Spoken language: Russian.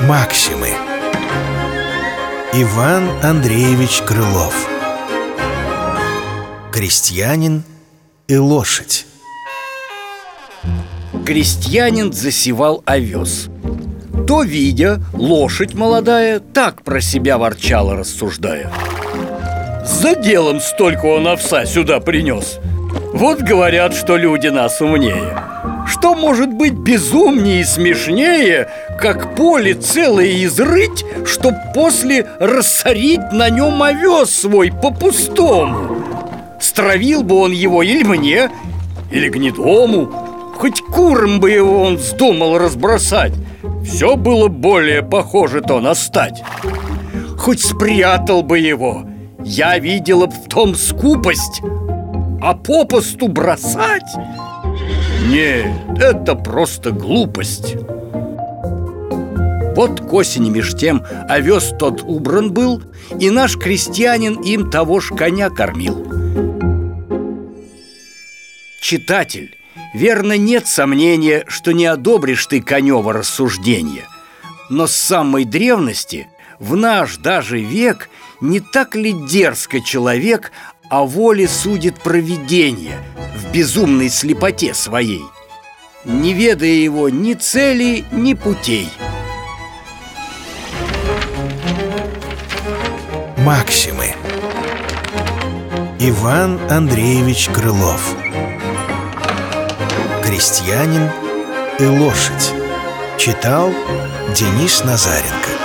Максимы. Иван Андреевич Крылов. Крестьянин и лошадь. Крестьянин засевал овес. То, видя, лошадь молодая Так про себя ворчала, рассуждая. За делом столько он овса сюда принес Вот говорят, что люди нас умнее. Что может быть безумнее и смешнее Как поле целое изрыть Чтоб после рассорить на нем овес свой по-пустому? Стравил бы он его или мне, или гнедому Хоть куром бы его он вздумал разбросать Все было более похоже то на стать. Хоть спрятал бы его Я видела в том скупость А попусту бросать? Нет, это просто глупость вот к осени меж тем овес тот убран был И наш крестьянин им того ж коня кормил Читатель, верно, нет сомнения, что не одобришь ты конево рассуждение Но с самой древности, в наш даже век Не так ли дерзко человек о воле судит провидение В безумной слепоте своей Не ведая его ни цели, ни путей. Максимы. Иван Андреевич Крылов. Крестьянин и лошадь. Читал Денис Назаренко